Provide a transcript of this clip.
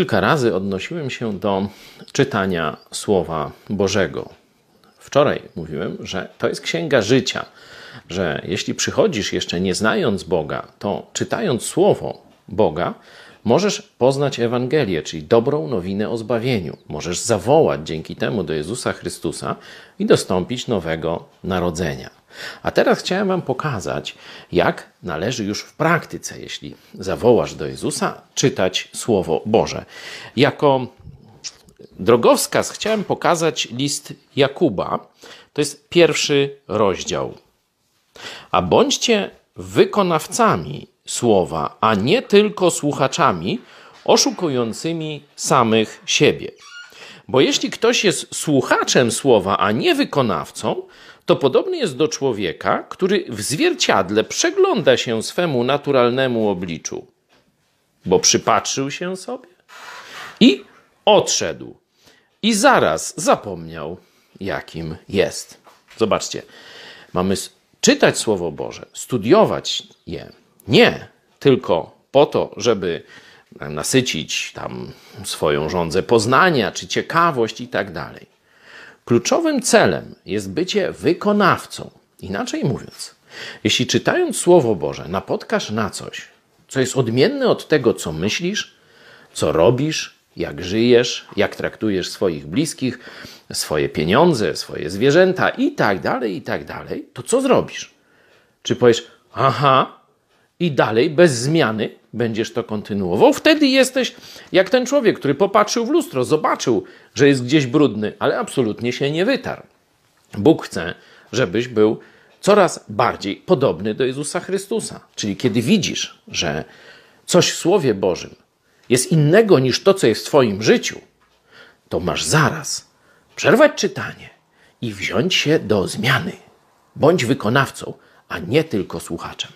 kilka razy odnosiłem się do czytania Słowa Bożego. Wczoraj mówiłem, że to jest księga życia, że jeśli przychodzisz jeszcze nie znając Boga, to czytając Słowo Boga, możesz poznać Ewangelię, czyli dobrą nowinę o zbawieniu. Możesz zawołać dzięki temu do Jezusa Chrystusa i dostąpić nowego narodzenia. A teraz chciałem Wam pokazać, jak należy już w praktyce, jeśli zawołasz do Jezusa, czytać Słowo Boże. Jako drogowskaz chciałem pokazać list Jakuba. To jest pierwszy rozdział. A bądźcie wykonawcami słowa, a nie tylko słuchaczami oszukującymi samych siebie. Bo jeśli ktoś jest słuchaczem słowa, a nie wykonawcą, to podobny jest do człowieka, który w zwierciadle przegląda się swemu naturalnemu obliczu, bo przypatrzył się sobie i odszedł, i zaraz zapomniał, jakim jest. Zobaczcie, mamy czytać Słowo Boże, studiować je, nie tylko po to, żeby nasycić tam swoją żądzę poznania czy ciekawość i tak dalej. Kluczowym celem jest bycie wykonawcą. Inaczej mówiąc, jeśli czytając Słowo Boże napotkasz na coś, co jest odmienne od tego, co myślisz, co robisz, jak żyjesz, jak traktujesz swoich bliskich, swoje pieniądze, swoje zwierzęta i tak dalej, i tak dalej, to co zrobisz? Czy powiesz, aha, i dalej bez zmiany będziesz to kontynuował, wtedy jesteś jak ten człowiek, który popatrzył w lustro, zobaczył, że jest gdzieś brudny, ale absolutnie się nie wytarł. Bóg chce, żebyś był coraz bardziej podobny do Jezusa Chrystusa. Czyli kiedy widzisz, że coś w Słowie Bożym jest innego niż to, co jest w Twoim życiu, to masz zaraz przerwać czytanie i wziąć się do zmiany. Bądź wykonawcą, a nie tylko słuchaczem.